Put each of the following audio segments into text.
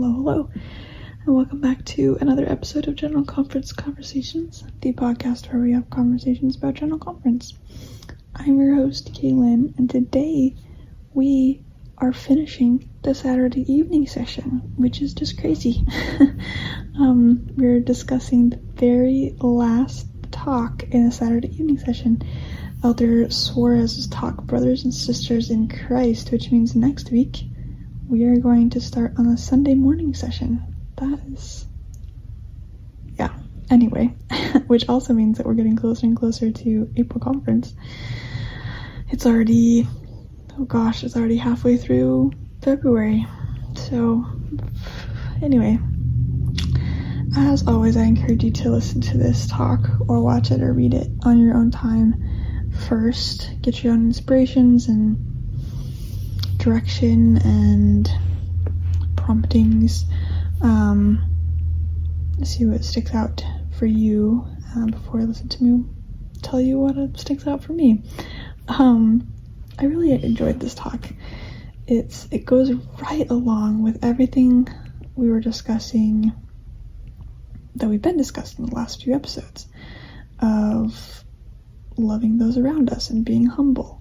Hello, hello, and welcome back to another episode of General Conference Conversations, the podcast where we have conversations about General Conference. I'm your host, Kaylin, and today we are finishing the Saturday evening session, which is just crazy. um, we're discussing the very last talk in the Saturday evening session, Elder Soares's talk, Brothers and Sisters in Christ, which means next week we are going to start on a Sunday morning session. That is. Yeah. Anyway, which also means that we're getting closer and closer to April conference. It's already. Oh gosh, it's already halfway through February. So, anyway, as always, I encourage you to listen to this talk or watch it or read it on your own time first. Get your own inspirations and direction and promptings. Um, see what sticks out for you uh, before I listen to me tell you what sticks out for me. Um, I really enjoyed this talk. It's it goes right along with everything we were discussing that we've been discussing the last few episodes of loving those around us and being humble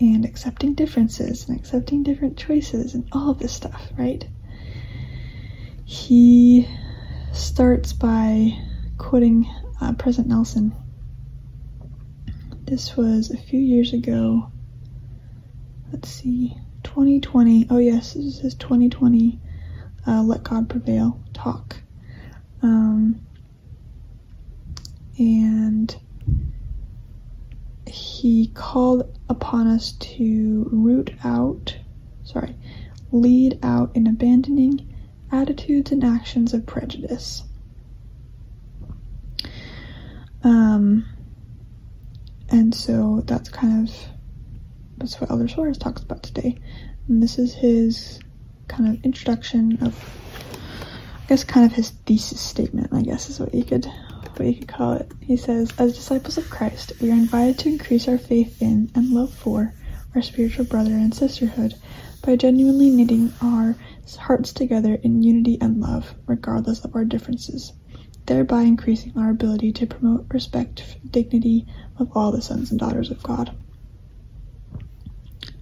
and accepting differences and accepting different choices and all of this stuff, right? He starts by quoting uh, President Nelson. This was a few years ago. Let's see, 2020. Oh, yes, this is his 2020 uh, Let God Prevail talk. Um, and he called upon us to root out, sorry, lead out in abandoning attitudes and actions of prejudice. Um, and so that's kind of that's what Elder Soares talks about today. And this is his kind of introduction of, I guess, kind of his thesis statement. I guess is what you could what you could call it. He says, As disciples of Christ, we are invited to increase our faith in and love for our spiritual brother and sisterhood by genuinely knitting our hearts together in unity and love, regardless of our differences, thereby increasing our ability to promote respect, dignity of all the sons and daughters of God.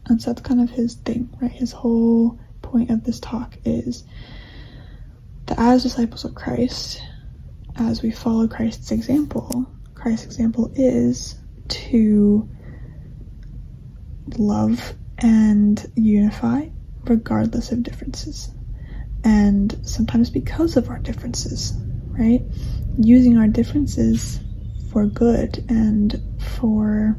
And so that's kind of his thing, right? His whole point of this talk is that as disciples of Christ, as we follow Christ's example, Christ's example is to love and unify regardless of differences. And sometimes because of our differences, right? Using our differences for good and for,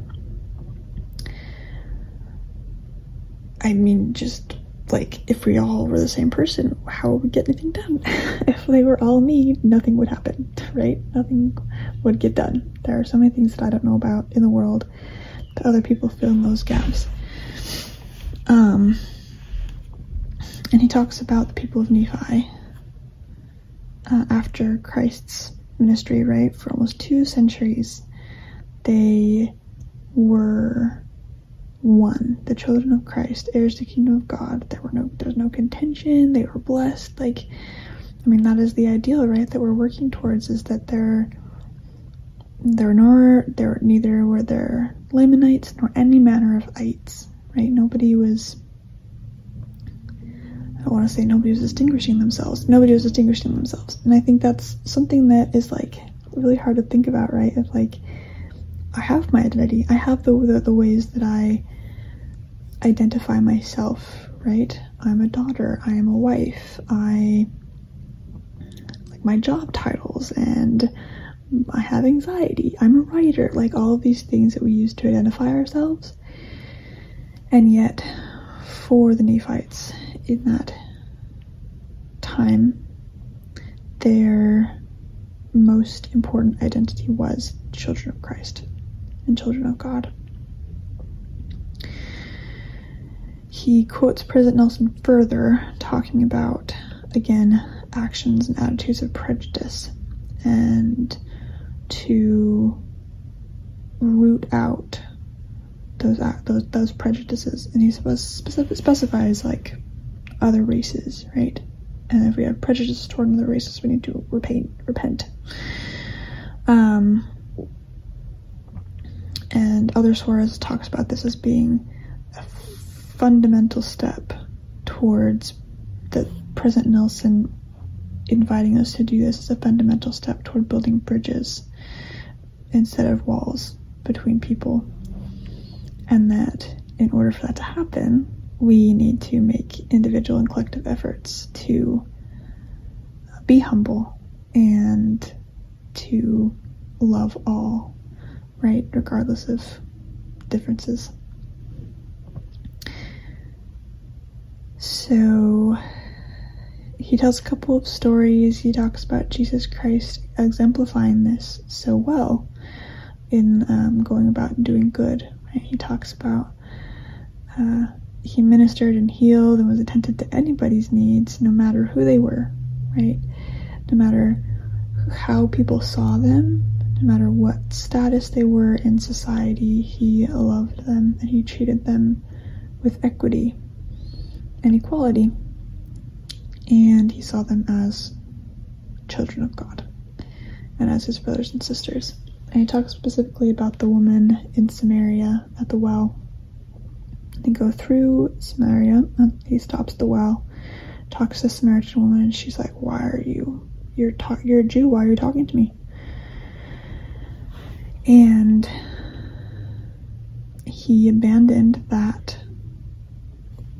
I mean, just like if we all were the same person, how would we get anything done? if they were all me, nothing would happen, right? Nothing would get done. There are so many things that I don't know about in the world that other people fill in those gaps. Um, and he talks about the people of Nephi uh, after Christ's ministry, right? For almost two centuries, they were one, the children of Christ, heirs to the kingdom of God. There were no, there was no contention. They were blessed. Like, I mean, that is the ideal, right? That we're working towards is that there, there nor there neither were there Lamanites nor any manner of ites, right? Nobody was. I want to say nobody was distinguishing themselves. Nobody was distinguishing themselves, and I think that's something that is like really hard to think about, right? Of like, I have my identity. I have the, the, the ways that I identify myself, right? I'm a daughter, I am a wife, I like my job titles, and I have anxiety, I'm a writer, like all of these things that we use to identify ourselves. And yet, for the Nephites in that time, their most important identity was children of Christ and children of God. He quotes President Nelson further, talking about, again, actions and attitudes of prejudice and to root out those those those prejudices and he specific, specifies like other races right and if we have prejudice toward another races, we need to repent. repent. Um, and other sources talks about this as being fundamental step towards the President Nelson inviting us to do this is a fundamental step toward building bridges instead of walls between people. And that in order for that to happen, we need to make individual and collective efforts to be humble and to love all right? Regardless of differences. So he tells a couple of stories. He talks about Jesus Christ exemplifying this so well in um, going about doing good. Right? He talks about uh, he ministered and healed and was attentive to anybody's needs, no matter who they were, right? No matter how people saw them, no matter what status they were in society, he loved them and he treated them with equity and equality. And he saw them as children of God and as his brothers and sisters. And he talks specifically about the woman in Samaria at the well. They go through Samaria, and he stops the well, talks to the Samaritan woman, and she's like, "Why are you? You're ta- you're a Jew. Why are you talking to me?" And he abandoned that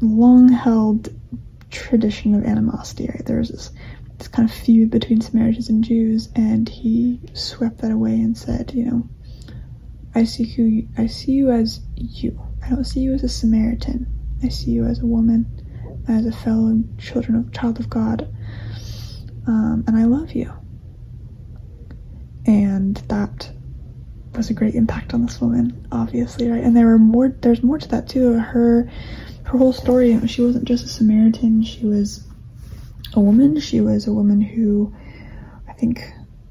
long held tradition of animosity, right? There was this, this kind of feud between Samaritans and Jews, and he swept that away and said, you know, I see you I see you as you. I don't see you as a Samaritan. I see you as a woman, as a fellow children of child of God. Um, and I love you. And that was a great impact on this woman, obviously, right? And there were more. There's more to that too. Her, her whole story. She wasn't just a Samaritan. She was a woman. She was a woman who, I think,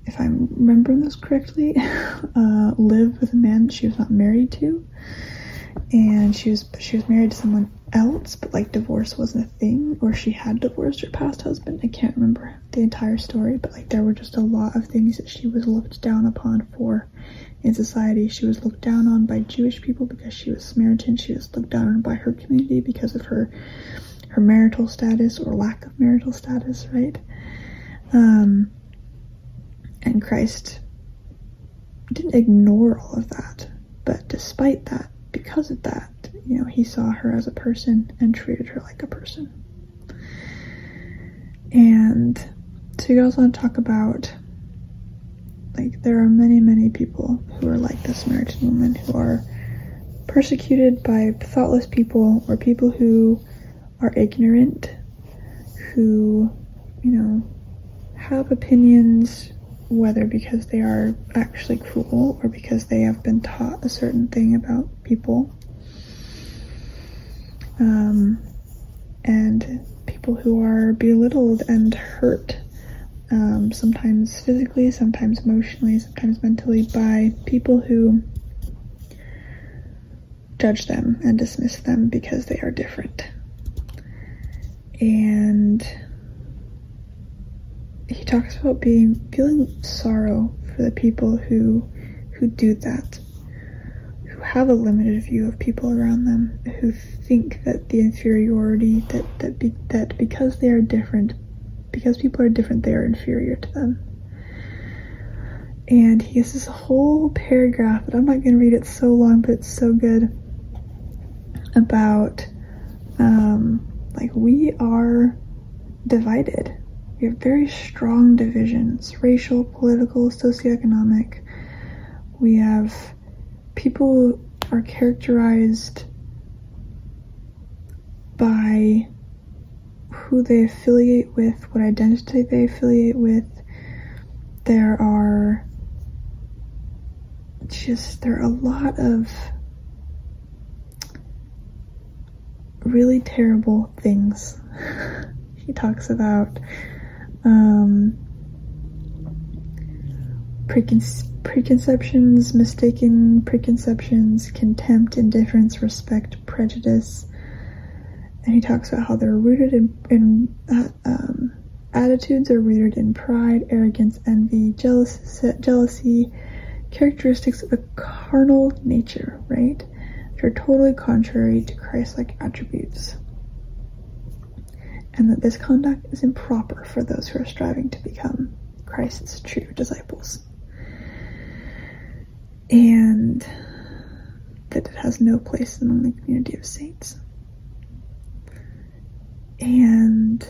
if I'm remembering this correctly, uh, lived with a man she was not married to, and she was she was married to someone else, but like divorce wasn't a thing, or she had divorced her past husband. I can't remember the entire story, but like there were just a lot of things that she was looked down upon for in society. She was looked down on by Jewish people because she was Samaritan. She was looked down on by her community because of her her marital status or lack of marital status, right? Um, and Christ didn't ignore all of that, but despite that, because of that, you know, he saw her as a person and treated her like a person. And so you guys want to talk about like there are many, many people who are like this Samaritan woman who are persecuted by thoughtless people or people who are ignorant, who, you know, have opinions, whether because they are actually cruel or because they have been taught a certain thing about people. Um, and people who are belittled and hurt um, sometimes physically, sometimes emotionally, sometimes mentally, by people who judge them and dismiss them because they are different. And he talks about being feeling sorrow for the people who who do that, have a limited view of people around them, who think that the inferiority that that be, that because they are different, because people are different, they are inferior to them. And he has this whole paragraph, but I'm not going to read it so long, but it's so good about um, like we are divided. We have very strong divisions racial, political, socioeconomic. We have people are characterized by who they affiliate with, what identity they affiliate with. There are just, there are a lot of really terrible things. he talks about um, precon- preconceptions, mistaken preconceptions, contempt, indifference, respect, prejudice, and he talks about how they're rooted in, in uh, um, attitudes are rooted in pride, arrogance, envy, jealous, jealousy, characteristics of a carnal nature, right? Which are totally contrary to Christ like attributes. And that this conduct is improper for those who are striving to become Christ's true disciples. And that it has no place among the community of saints. And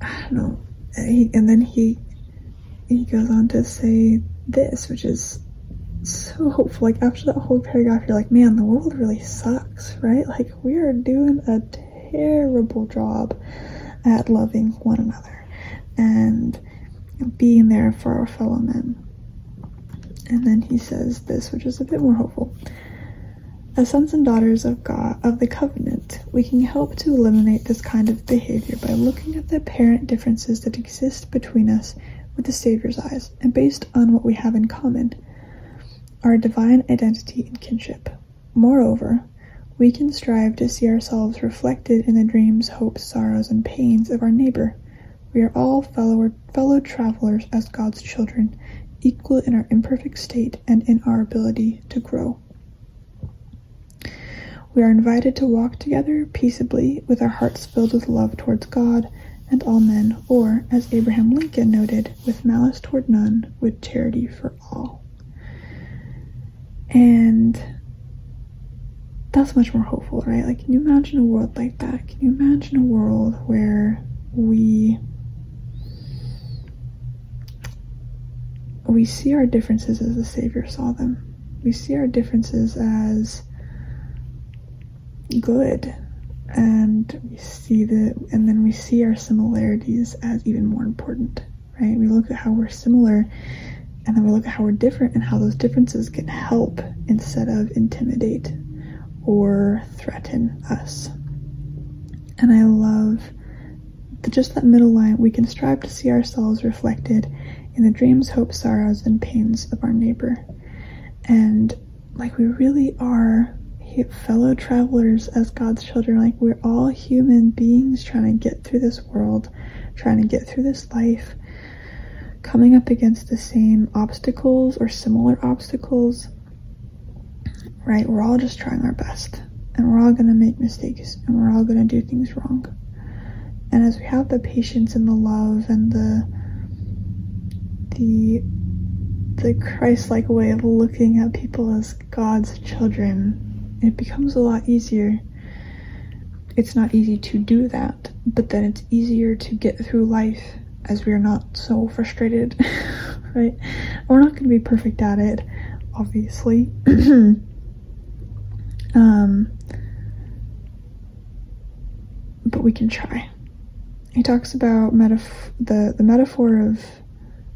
I don't know. and then he he goes on to say this, which is so hopeful. Like after that whole paragraph, you're like, man, the world really sucks, right? Like we are doing a terrible job at loving one another and being there for our fellow men. And then he says this, which is a bit more hopeful. As sons and daughters of God, of the covenant, we can help to eliminate this kind of behavior by looking at the apparent differences that exist between us with the Savior's eyes and based on what we have in common our divine identity and kinship. Moreover, we can strive to see ourselves reflected in the dreams, hopes, sorrows, and pains of our neighbor. We are all fellow, fellow travelers as God's children, equal in our imperfect state and in our ability to grow. We are invited to walk together peaceably with our hearts filled with love towards God and all men, or, as Abraham Lincoln noted, with malice toward none, with charity for all. And that's much more hopeful, right? Like, can you imagine a world like that? Can you imagine a world where we we see our differences as the Savior saw them. We see our differences as good and we see the and then we see our similarities as even more important right we look at how we're similar and then we look at how we're different and how those differences can help instead of intimidate or threaten us and i love just that middle line we can strive to see ourselves reflected in the dreams hopes sorrows and pains of our neighbor and like we really are fellow travelers as God's children. Like, we're all human beings trying to get through this world, trying to get through this life, coming up against the same obstacles or similar obstacles. Right? We're all just trying our best. And we're all going to make mistakes. And we're all going to do things wrong. And as we have the patience and the love and the the the Christ-like way of looking at people as God's children it becomes a lot easier. It's not easy to do that, but then it's easier to get through life as we are not so frustrated, right? We're not going to be perfect at it, obviously. um, but we can try. He talks about metaf- the the metaphor of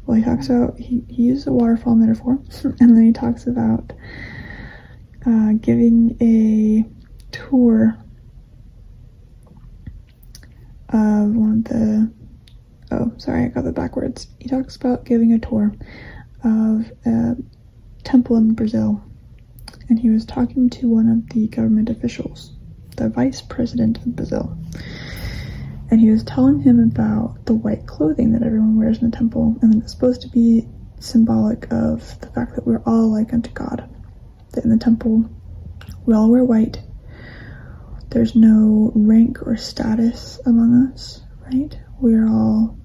well, he talks about he, he used a waterfall metaphor, and then he talks about uh, giving a tour of one of the oh sorry i got that backwards. He talks about giving a tour of a temple in brazil and he was talking to one of the government officials the vice president of brazil and he was telling him about the white clothing that everyone wears in the temple and it's supposed to be symbolic of the fact that we're all like unto god that in the temple we all wear white. There's no rank or status among us, right? We're all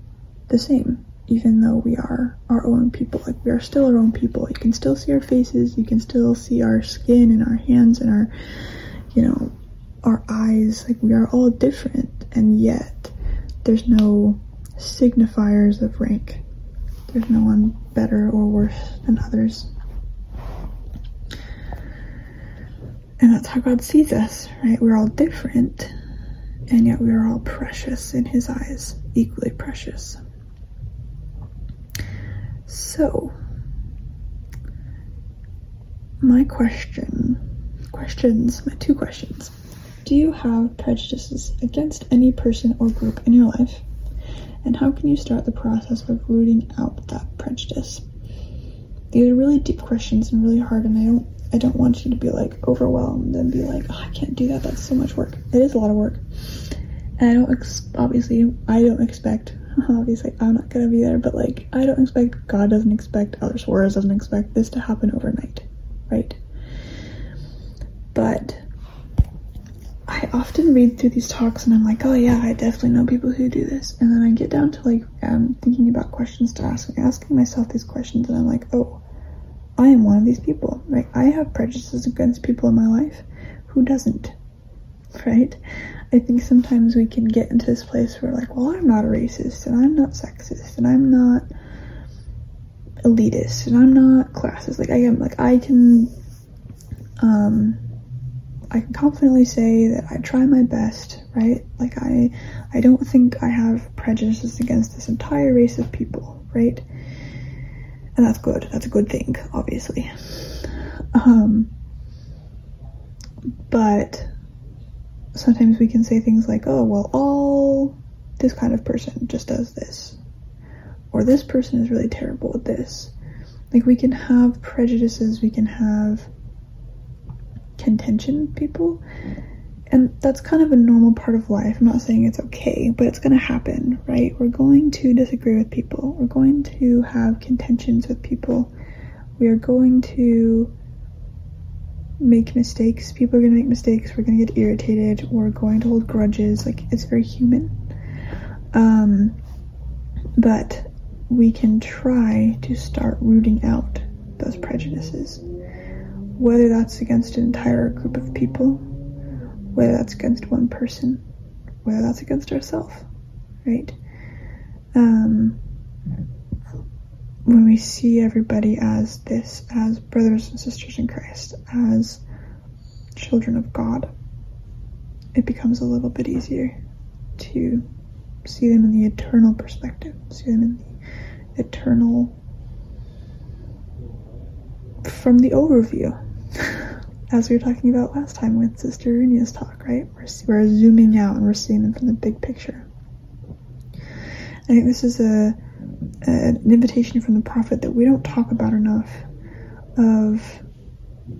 the same, even though we are our own people. Like, we are still our own people. You can still see our faces, you can still see our skin and our hands and our, you know, our eyes. Like, we are all different, and yet there's no signifiers of rank. There's no one better or worse than others. And that's how God sees us, right? We're all different, and yet we are all precious in His eyes, equally precious. So, my question, questions, my two questions. Do you have prejudices against any person or group in your life? And how can you start the process of rooting out that prejudice? These are really deep questions and really hard, and I don't I don't want you to be like overwhelmed and be like, oh, I can't do that. That's so much work. It is a lot of work. And I don't, ex- obviously, I don't expect, obviously, I'm not gonna be there, but like, I don't expect, God doesn't expect, Elder Soares doesn't expect this to happen overnight, right? But often read through these talks and I'm like, oh yeah, I definitely know people who do this. And then I get down to like um, thinking about questions to ask, asking myself these questions, and I'm like, oh, I am one of these people. Right? I have prejudices against people in my life. Who doesn't? Right? I think sometimes we can get into this place where like, well, I'm not a racist and I'm not sexist and I'm not elitist and I'm not classist. Like I am like I can um I can confidently say that I try my best, right? Like I I don't think I have prejudices against this entire race of people, right? And that's good. That's a good thing, obviously. Um but sometimes we can say things like, "Oh, well, all this kind of person just does this." Or this person is really terrible at this. Like we can have prejudices, we can have contention with people. And that's kind of a normal part of life. I'm not saying it's okay, but it's going to happen, right? We're going to disagree with people. We're going to have contentions with people. We are going to make mistakes. People are going to make mistakes. We're going to get irritated. We're going to hold grudges. Like, it's very human. Um, but we can try to start rooting out those prejudices whether that's against an entire group of people, whether that's against one person, whether that's against ourselves, right? Um, when we see everybody as this, as brothers and sisters in Christ, as children of God, it becomes a little bit easier to see them in the eternal perspective, see them in the eternal from the overview as we were talking about last time with Sister Runia's talk, right? We're, we're zooming out and we're seeing them from the big picture. I think this is a, a, an invitation from the prophet that we don't talk about enough. Of,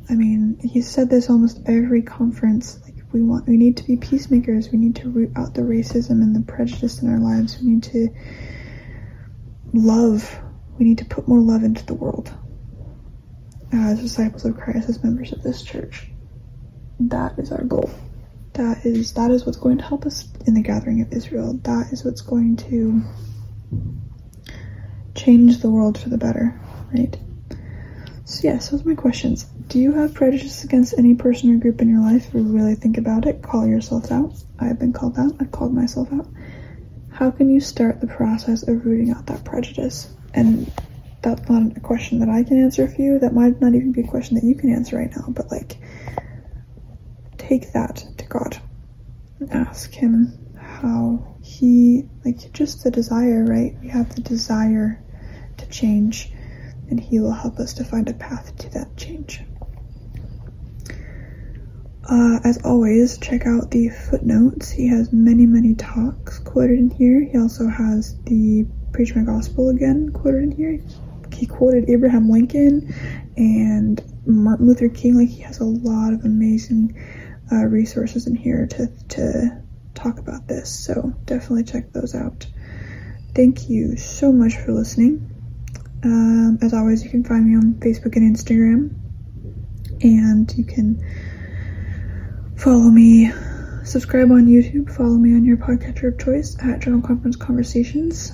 I mean, he said this almost every conference. Like we want, we need to be peacemakers. We need to root out the racism and the prejudice in our lives. We need to love. We need to put more love into the world as disciples of Christ, as members of this church. That is our goal. That is that is what's going to help us in the gathering of Israel. That is what's going to change the world for the better, right? So yes, those are my questions. Do you have prejudice against any person or group in your life? If you really think about it, call yourself out. I've been called out. I've called myself out. How can you start the process of rooting out that prejudice? And that's not a question that I can answer for you. That might not even be a question that you can answer right now, but like, take that to God and ask Him how He, like, just the desire, right? We have the desire to change, and He will help us to find a path to that change. Uh, as always, check out the footnotes. He has many, many talks quoted in here. He also has the Preach My Gospel again quoted in here he quoted Abraham Lincoln and Martin Luther King. Like he has a lot of amazing uh, resources in here to to talk about this. So definitely check those out. Thank you so much for listening. Um, as always, you can find me on Facebook and Instagram, and you can follow me. Subscribe on YouTube. Follow me on your podcatcher of choice at General Conference Conversations.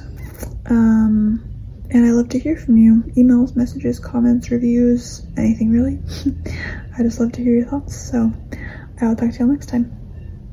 Um, and I love to hear from you. Emails, messages, comments, reviews, anything really. I just love to hear your thoughts. So I will talk to you all next time.